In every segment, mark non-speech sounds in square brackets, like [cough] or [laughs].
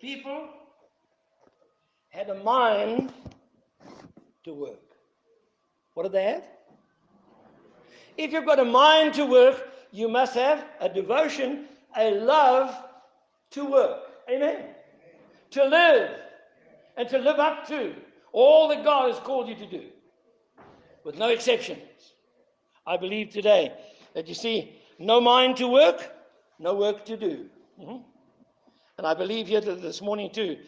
people had a mind to work. What did they have? If you've got a mind to work, you must have a devotion, a love to work. Amen. To live and to live up to all that God has called you to do, with no exceptions. I believe today that you see, no mind to work, no work to do. Mm-hmm. And I believe here this morning too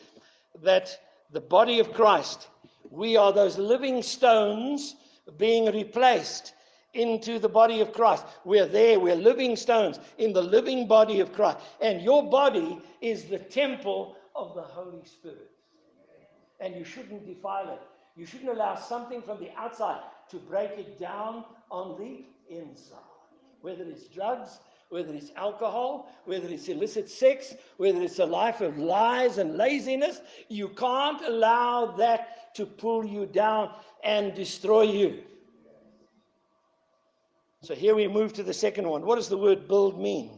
that the body of Christ, we are those living stones being replaced into the body of Christ. We're there, we're living stones in the living body of Christ. And your body is the temple of the Holy Spirit. And you shouldn't defile it. You shouldn't allow something from the outside to break it down on the inside. Whether it's drugs, whether it's alcohol, whether it's illicit sex, whether it's a life of lies and laziness, you can't allow that to pull you down and destroy you. So here we move to the second one. What does the word build mean?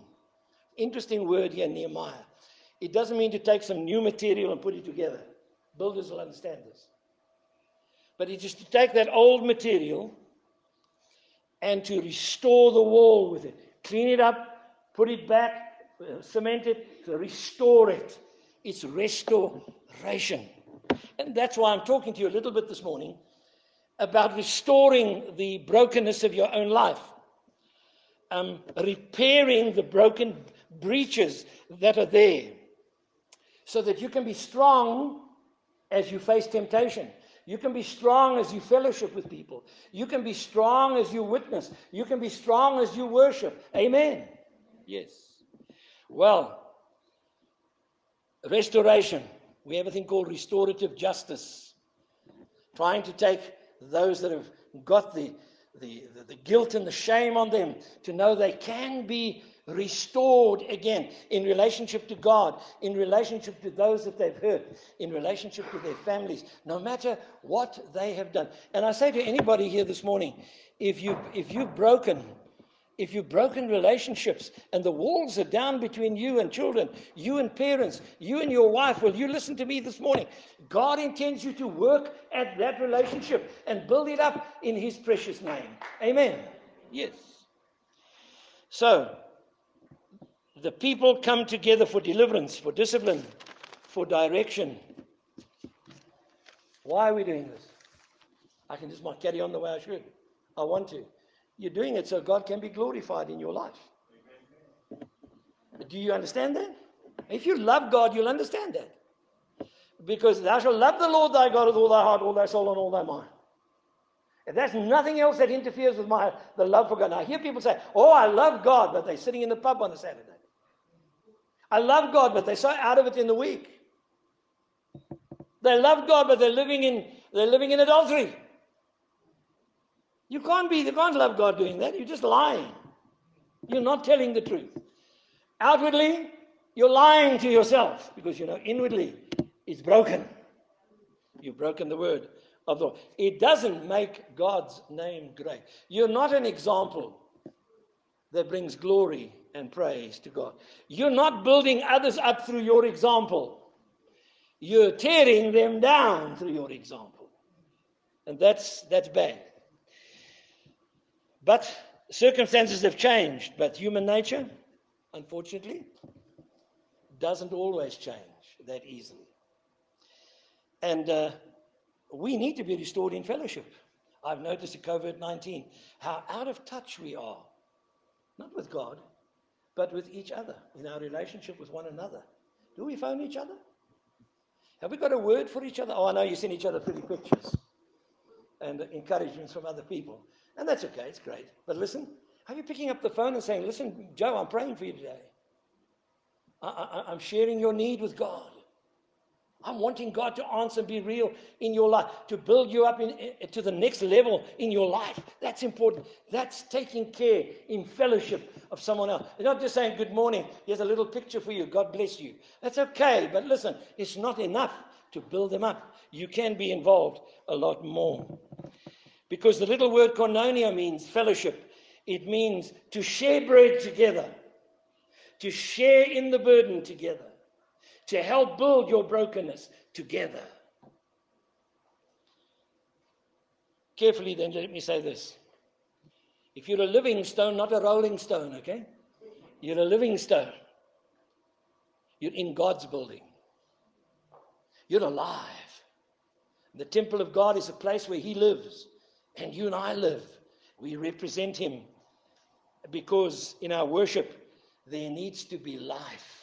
Interesting word here, Nehemiah. It doesn't mean to take some new material and put it together. Builders will understand this. But it is to take that old material and to restore the wall with it. Clean it up, put it back, cement it, restore it. It's restoration. And that's why I'm talking to you a little bit this morning about restoring the brokenness of your own life, um, repairing the broken breaches that are there, so that you can be strong as you face temptation. You can be strong as you fellowship with people. You can be strong as you witness. You can be strong as you worship. Amen. Yes. Well, restoration. We have a thing called restorative justice. Trying to take those that have got the, the, the, the guilt and the shame on them to know they can be restored again in relationship to God, in relationship to those that they've hurt, in relationship to their families, no matter what they have done. And I say to anybody here this morning, if you if you've broken if you've broken relationships and the walls are down between you and children, you and parents, you and your wife, will you listen to me this morning? God intends you to work at that relationship and build it up in His precious name. Amen. Yes. So, the people come together for deliverance, for discipline, for direction. Why are we doing this? I can just carry on the way I should. I want to. You're doing it so God can be glorified in your life. Do you understand that? If you love God, you'll understand that. Because thou shalt love the Lord thy God with all thy heart, all thy soul, and all thy mind. And there's nothing else that interferes with my the love for God. Now I hear people say, Oh, I love God, but they're sitting in the pub on a Saturday. I love God, but they're so out of it in the week. They love God, but they're living in they're living in adultery. You can't be, you can't love God doing that. You're just lying. You're not telling the truth. Outwardly, you're lying to yourself because you know inwardly it's broken. You've broken the word of the Lord. It doesn't make God's name great. You're not an example that brings glory and praise to God. You're not building others up through your example, you're tearing them down through your example. And that's, that's bad. But circumstances have changed, but human nature, unfortunately, doesn't always change that easily. And uh, we need to be restored in fellowship. I've noticed in COVID 19 how out of touch we are, not with God, but with each other, in our relationship with one another. Do we phone each other? Have we got a word for each other? Oh, I know you send each other pretty pictures and encouragements from other people. And that's okay, it's great. But listen, are you picking up the phone and saying, Listen, Joe, I'm praying for you today? I, am sharing your need with God. I'm wanting God to answer and be real in your life, to build you up in, in, to the next level in your life. That's important. That's taking care in fellowship of someone else. Not just saying, Good morning, here's a little picture for you, God bless you. That's okay, but listen, it's not enough to build them up. You can be involved a lot more. Because the little word koinonia means fellowship, it means to share bread together, to share in the burden together to help build your brokenness together. Carefully, then, let me say this. If you're a living stone, not a rolling stone, okay? You're a living stone. You're in God's building. You're alive. The temple of God is a place where He lives, and you and I live. We represent Him because in our worship, there needs to be life.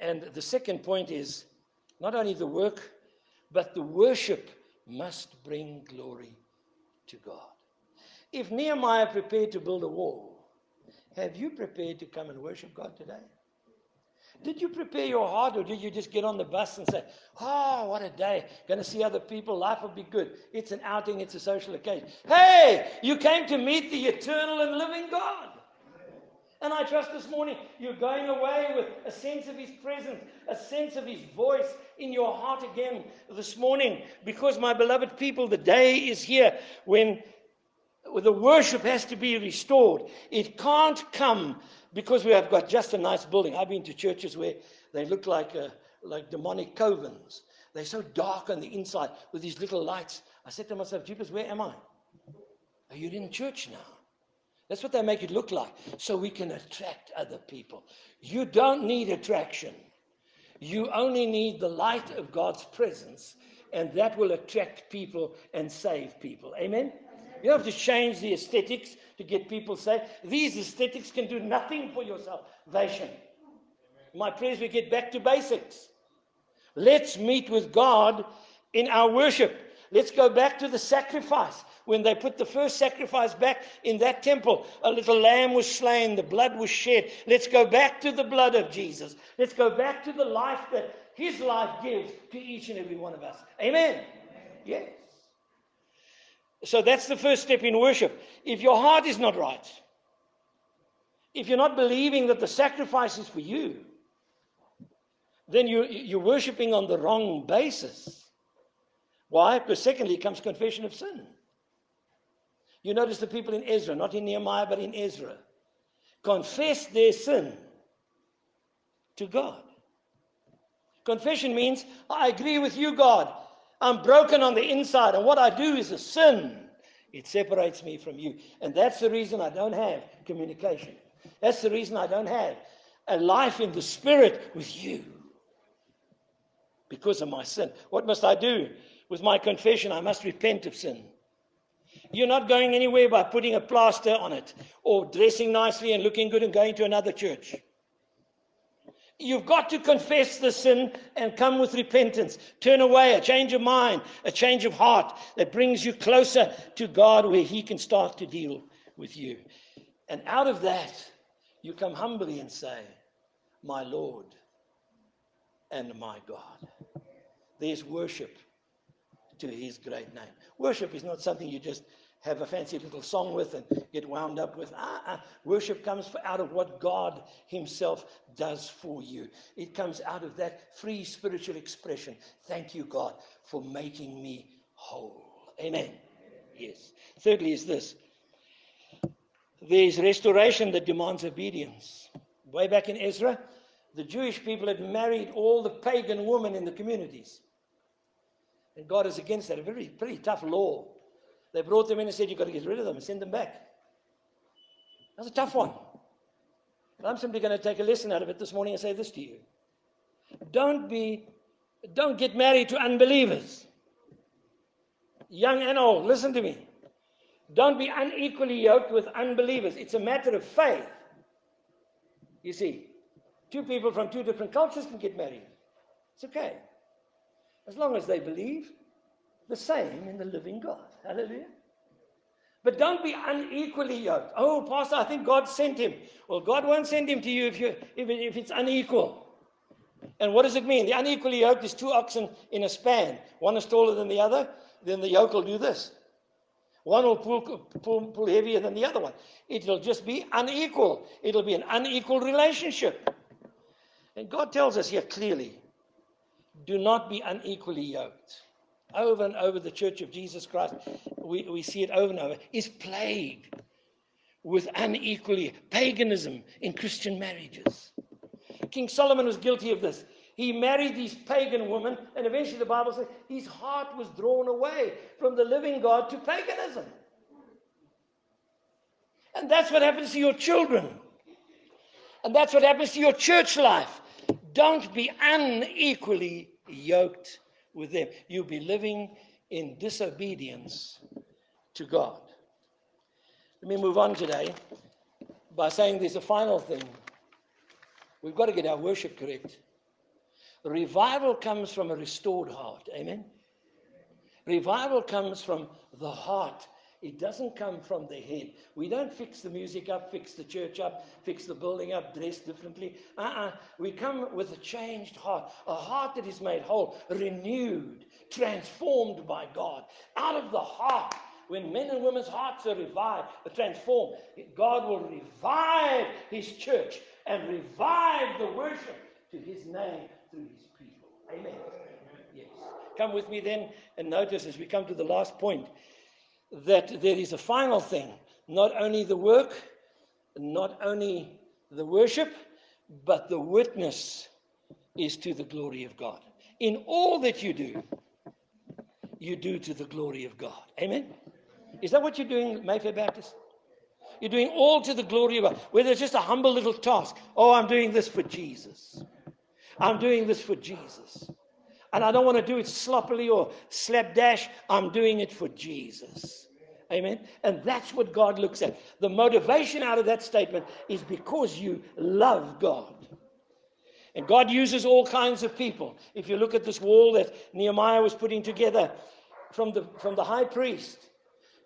And the second point is not only the work, but the worship must bring glory to God. If Nehemiah prepared to build a wall, have you prepared to come and worship God today? Did you prepare your heart or did you just get on the bus and say, Oh, what a day. Going to see other people. Life will be good. It's an outing, it's a social occasion. Hey, you came to meet the eternal and living God. And I trust this morning you're going away with a sense of His presence, a sense of His voice in your heart again this morning. Because, my beloved people, the day is here when the worship has to be restored. It can't come because we have got just a nice building. I've been to churches where they look like, uh, like demonic covens. They're so dark on the inside with these little lights. I said to myself, Jeepers, where am I? Are you in church now? That's what they make it look like, so we can attract other people. You don't need attraction. You only need the light of God's presence, and that will attract people and save people. Amen? You have to change the aesthetics to get people saved. These aesthetics can do nothing for your salvation. My prayers we get back to basics. Let's meet with God in our worship. Let's go back to the sacrifice. When they put the first sacrifice back in that temple, a little lamb was slain, the blood was shed. Let's go back to the blood of Jesus. Let's go back to the life that his life gives to each and every one of us. Amen. Yes. So that's the first step in worship. If your heart is not right, if you're not believing that the sacrifice is for you, then you're, you're worshiping on the wrong basis. Why? Because secondly comes confession of sin. You notice the people in Ezra, not in Nehemiah, but in Ezra, confess their sin to God. Confession means, I agree with you, God. I'm broken on the inside, and what I do is a sin. It separates me from you. And that's the reason I don't have communication. That's the reason I don't have a life in the spirit with you. Because of my sin. What must I do? With my confession, I must repent of sin. You're not going anywhere by putting a plaster on it or dressing nicely and looking good and going to another church. You've got to confess the sin and come with repentance. Turn away, a change of mind, a change of heart that brings you closer to God where He can start to deal with you. And out of that, you come humbly and say, My Lord and my God. There's worship to His great name. Worship is not something you just have a fancy little song with and get wound up with. Ah, ah. Worship comes out of what God Himself does for you. It comes out of that free spiritual expression. Thank you, God, for making me whole. Amen. Yes. Thirdly, is this there's restoration that demands obedience. Way back in Ezra, the Jewish people had married all the pagan women in the communities. And God is against that. A very, pretty tough law. They brought them in and said, You've got to get rid of them and send them back. That's a tough one. I'm simply going to take a lesson out of it this morning and say this to you. Don't be, don't get married to unbelievers. Young and old, listen to me. Don't be unequally yoked with unbelievers. It's a matter of faith. You see, two people from two different cultures can get married. It's okay. As long as they believe the same in the living God. Hallelujah. But don't be unequally yoked. Oh, Pastor, I think God sent him. Well, God won't send him to you if, you if, if it's unequal. And what does it mean? The unequally yoked is two oxen in a span. One is taller than the other, then the yoke will do this. One will pull, pull, pull heavier than the other one. It will just be unequal. It'll be an unequal relationship. And God tells us here clearly do not be unequally yoked over and over the Church of Jesus Christ, we, we see it over and over, is plagued with unequally paganism in Christian marriages. King Solomon was guilty of this. He married these pagan women, and eventually the Bible says his heart was drawn away from the living God to paganism. And that's what happens to your children. And that's what happens to your church life. Don't be unequally yoked with them. You'll be living in disobedience to God. Let me move on today by saying there's a final thing. We've got to get our worship correct. Revival comes from a restored heart. Amen. Revival comes from the heart. It doesn't come from the head. We don't fix the music up, fix the church up, fix the building up, dress differently. Uh uh-uh. uh We come with a changed heart, a heart that is made whole, renewed, transformed by God. Out of the heart, when men and women's hearts are revived, are transformed, God will revive His church and revive the worship to His name through His people. Amen. Yes. Come with me then and notice as we come to the last point that there is a final thing not only the work, not only the worship, but the witness is to the glory of God. In all that you do, you do to the glory of God. Amen? Is that what you're doing, Mayfair Baptist? You're doing all to the glory of God. Whether it's just a humble little task. Oh, I'm doing this for Jesus. I'm doing this for Jesus. And I don't want to do it sloppily or slapdash. I'm doing it for Jesus. Amen. And that's what God looks at. The motivation out of that statement is because you love God. And God uses all kinds of people. If you look at this wall that Nehemiah was putting together from the, from the high priest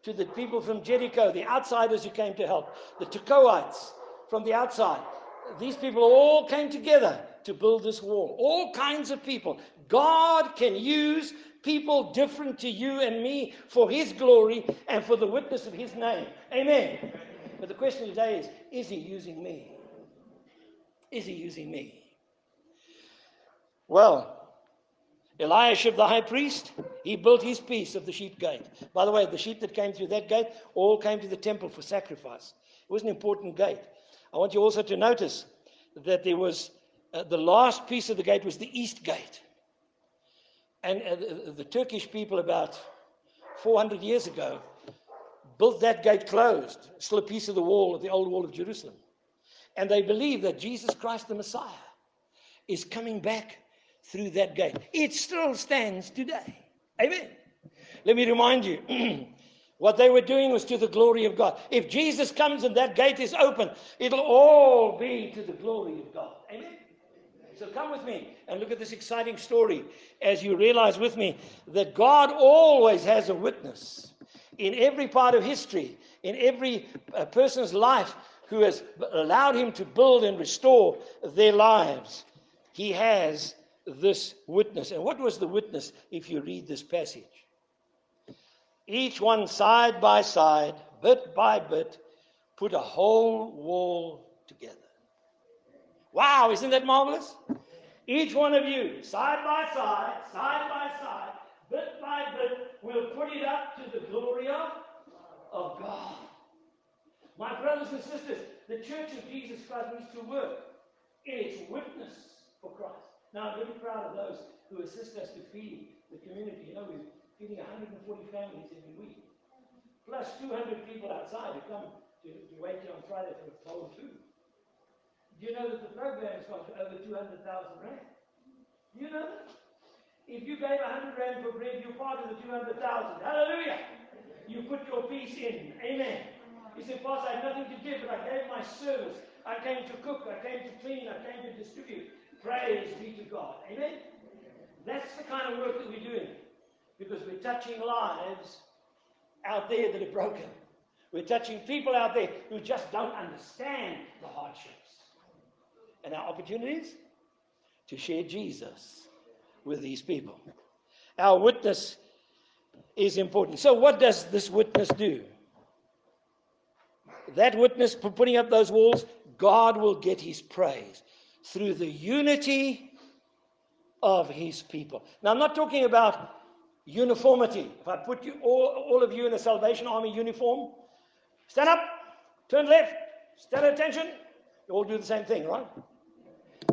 to the people from Jericho, the outsiders who came to help, the Tekoites from the outside, these people all came together to build this wall. All kinds of people. God can use people different to you and me for His glory and for the witness of His name. Amen. But the question today is is He using me? Is He using me? Well, Eliashib the high priest, he built his piece of the sheep gate. By the way, the sheep that came through that gate all came to the temple for sacrifice. It was an important gate. I want you also to notice that there was uh, the last piece of the gate was the east gate. And uh, the, the Turkish people, about 400 years ago, built that gate closed, still a piece of the wall of the old wall of Jerusalem. And they believe that Jesus Christ, the Messiah, is coming back through that gate. It still stands today. Amen. Let me remind you [clears throat] what they were doing was to the glory of God. If Jesus comes and that gate is open, it'll all be to the glory of God. Amen. So come with me and look at this exciting story as you realize with me that God always has a witness in every part of history, in every uh, person's life who has allowed him to build and restore their lives. He has this witness. And what was the witness if you read this passage? Each one side by side, bit by bit, put a whole wall. Wow, isn't that marvelous? Each one of you, side by side, side by side, bit by bit, will put it up to the glory of, of God. My brothers and sisters, the Church of Jesus Christ needs to work in its witness for Christ. Now, I'm really proud of those who assist us to feed the community. You know, we're feeding 140 families every week, plus 200 people outside who come to, to wait here on Friday for cold food. Do you know that the program has cost over 200,000 rand? Do you know that? If you gave 100 rand for bread, you're part of the 200,000. Hallelujah! You put your piece in. Amen. You say, Pastor, I have nothing to give, but I gave my service. I came to cook, I came to clean, I came to distribute. Praise be to God. Amen. That's the kind of work that we're doing because we're touching lives out there that are broken. We're touching people out there who just don't understand the hardships and our opportunities to share Jesus with these people. Our witness is important. So, what does this witness do? That witness, for putting up those walls, God will get his praise through the unity of his people. Now, I'm not talking about uniformity. If I put you all, all of you in a Salvation Army uniform, stand up, turn left, stand at attention, you all do the same thing, right?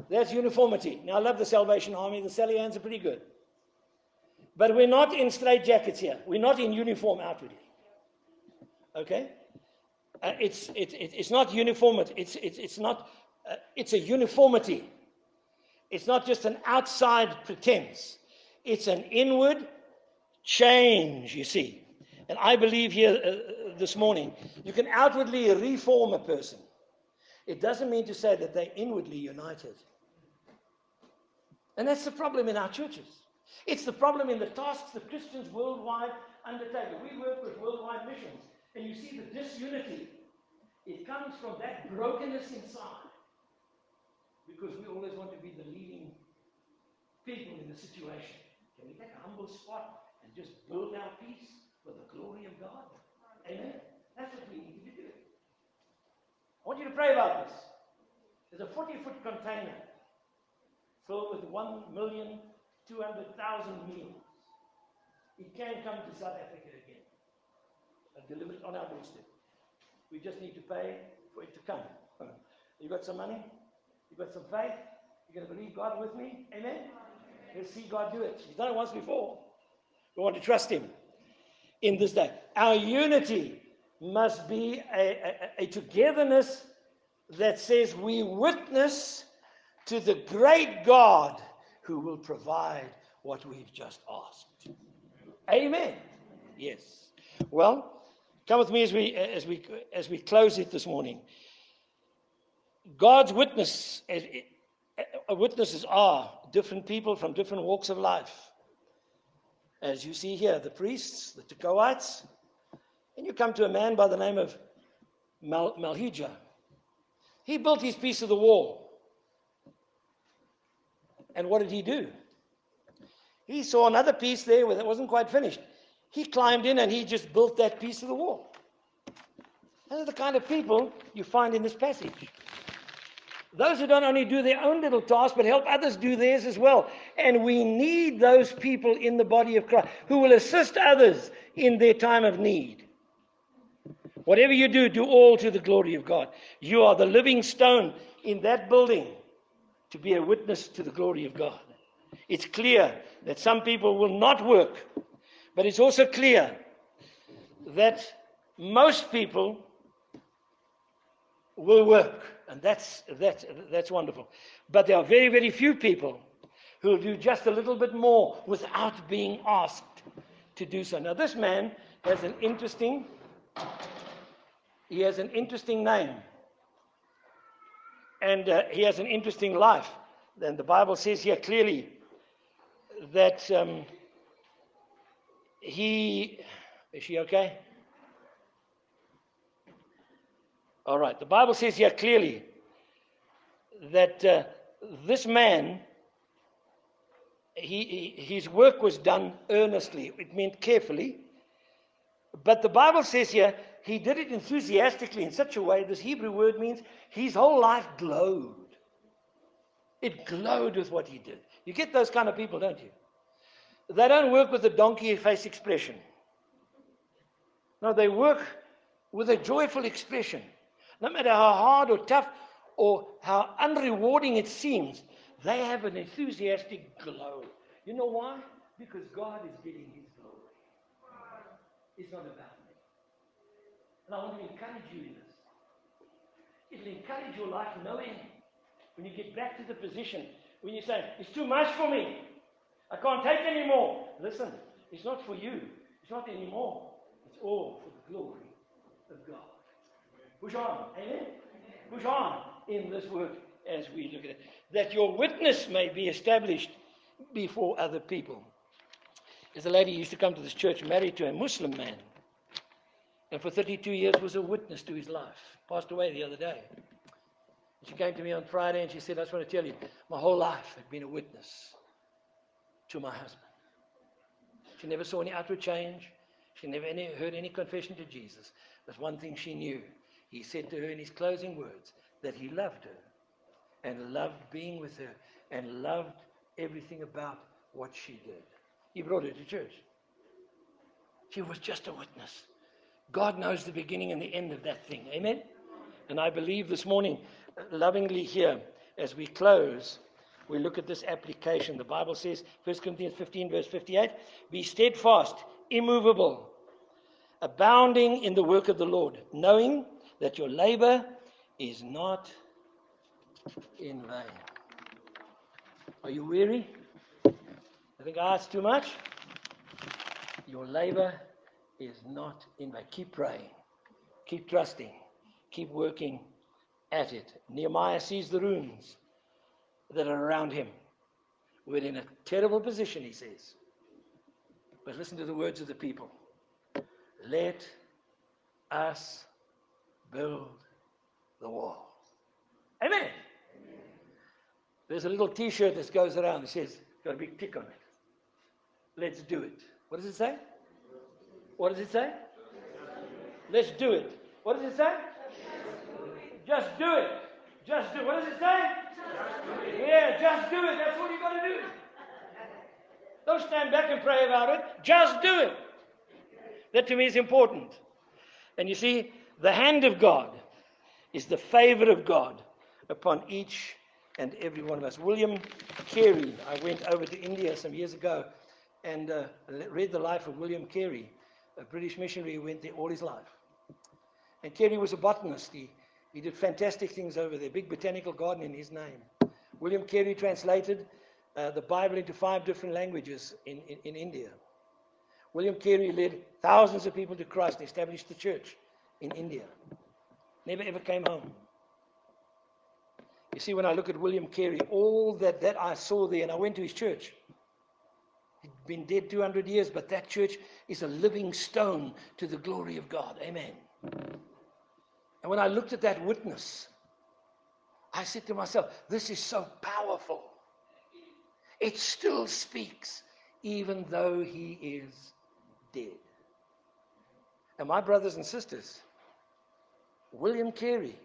That's uniformity. Now, I love the Salvation Army. The Salians are pretty good. But we're not in straight jackets here. We're not in uniform outwardly. Okay? Uh, it's, it, it, it's not uniformity. It's, it, it's not, uh, it's a uniformity. It's not just an outside pretense. It's an inward change, you see. And I believe here uh, this morning, you can outwardly reform a person. It doesn't mean to say that they're inwardly united. And that's the problem in our churches. It's the problem in the tasks that Christians worldwide undertake. We work with worldwide missions, and you see the disunity. It comes from that brokenness inside. Because we always want to be the leading people in the situation. Can we take a humble spot and just build our piece for the glory of God? Amen. That's what we need to do. I want you to pray about this. There's a 40 foot container filled with 1,200,000 meals. It can't come to South Africa again and deliver it on our doorstep. We just need to pay for it to come. [laughs] You got some money? You got some faith? You're going to believe God with me? Amen? Let's see God do it. He's done it once before. We want to trust Him in this day. Our unity must be a, a, a togetherness that says we witness to the great God who will provide what we've just asked. Amen. Yes. Well, come with me as we as we as we close it this morning. God's witness, uh, witnesses are different people from different walks of life. As you see here, the priests, the Tekoites, and you come to a man by the name of Mal- Malchijah. He built his piece of the wall. And what did he do? He saw another piece there that wasn't quite finished. He climbed in and he just built that piece of the wall. Those are the kind of people you find in this passage. Those who don't only do their own little task, but help others do theirs as well. And we need those people in the body of Christ who will assist others in their time of need. Whatever you do, do all to the glory of God. You are the living stone in that building to be a witness to the glory of God. It's clear that some people will not work, but it's also clear that most people will work. And that's, that's, that's wonderful. But there are very, very few people who will do just a little bit more without being asked to do so. Now, this man has an interesting he has an interesting name. And uh, he has an interesting life. And the Bible says here clearly that um, he. Is she okay? All right. The Bible says here clearly that uh, this man, he, he, his work was done earnestly. It meant carefully. But the Bible says here he did it enthusiastically in such a way, this Hebrew word means his whole life glowed. It glowed with what he did. You get those kind of people, don't you? They don't work with a donkey face expression. No, they work with a joyful expression. No matter how hard or tough or how unrewarding it seems, they have an enthusiastic glow. You know why? Because God is getting his glory. It's not about and I want to encourage you in this. It'll encourage your life knowing when you get back to the position, when you say, it's too much for me. I can't take anymore. Listen, it's not for you. It's not anymore. It's all for the glory of God. Push on. Amen? Push on in this work as we look at it. That your witness may be established before other people. There's a lady who used to come to this church married to a Muslim man and for 32 years was a witness to his life. Passed away the other day. She came to me on Friday and she said, I just want to tell you, my whole life I've been a witness to my husband. She never saw any outward change. She never any, heard any confession to Jesus. But one thing she knew. He said to her in his closing words that he loved her and loved being with her and loved everything about what she did. He brought her to church. She was just a witness. God knows the beginning and the end of that thing. Amen? And I believe this morning, lovingly here, as we close, we look at this application. The Bible says, 1 Corinthians 15, verse 58, be steadfast, immovable, abounding in the work of the Lord, knowing that your labor is not in vain. Are you weary? I think I asked too much. Your labor is not in vain. Keep praying, keep trusting, keep working at it. Nehemiah sees the ruins that are around him. We're in a terrible position, he says. But listen to the words of the people. Let us build the wall. Amen. There's a little t shirt that goes around that says, got a big tick on it. Let's do it. What does it say? What does it say? Let's do it. What does it say? Just do it. Just do it. What does it say? Yeah, just do it. That's what you got to do. Don't stand back and pray about it. Just do it. That to me is important. And you see, the hand of God is the favor of God upon each and every one of us. William Carey, I went over to India some years ago and uh, read the life of William Carey, a British missionary who went there all his life. And Carey was a botanist. He, he did fantastic things over there, big botanical garden in his name. William Carey translated uh, the Bible into five different languages in, in, in India. William Carey led thousands of people to Christ and established the church in India. Never ever came home. You see, when I look at William Carey, all that, that I saw there, and I went to his church. Been dead 200 years, but that church is a living stone to the glory of God. Amen. And when I looked at that witness, I said to myself, this is so powerful. It still speaks, even though he is dead. And my brothers and sisters, William Carey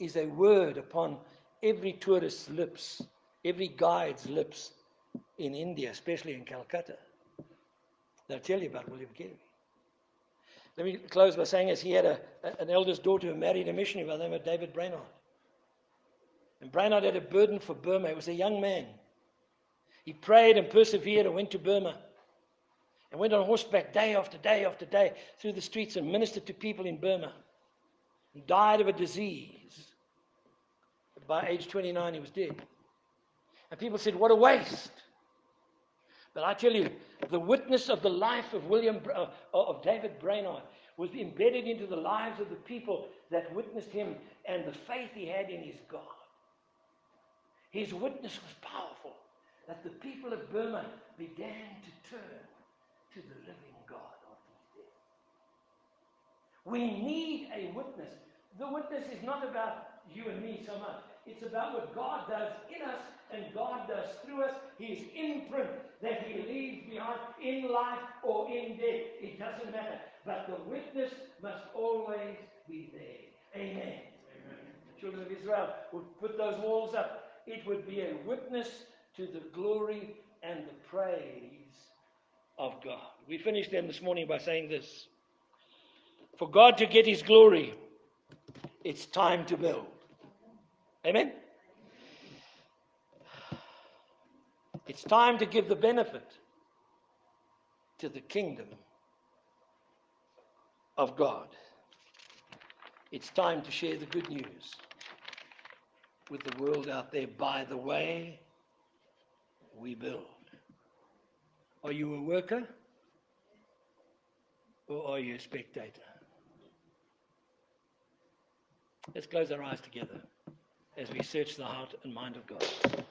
is a word upon every tourist's lips, every guide's lips in India, especially in Calcutta. They'll tell you about William Carey. Let me close by saying, as he had a, an eldest daughter who married a missionary by the name of David Brainerd. And Brainerd had a burden for Burma. He was a young man. He prayed and persevered and went to Burma and went on horseback day after day after day through the streets and ministered to people in Burma. He died of a disease. By age 29, he was dead. And people said, What a waste. But I tell you, the witness of the life of William uh, of David Brainerd was embedded into the lives of the people that witnessed him and the faith he had in his God. His witness was powerful that the people of Burma began to turn to the living God of these days. We need a witness. The witness is not about you and me so much. It's about what God does in us and God does through us. His imprint that He leaves behind in life or in death. It doesn't matter. But the witness must always be there. Amen. Amen. The children of Israel would put those walls up. It would be a witness to the glory and the praise of God. We finished then this morning by saying this. For God to get his glory, it's time to build. Amen? It's time to give the benefit to the kingdom of God. It's time to share the good news with the world out there. By the way, we build. Are you a worker or are you a spectator? Let's close our eyes together as we search the heart and mind of God.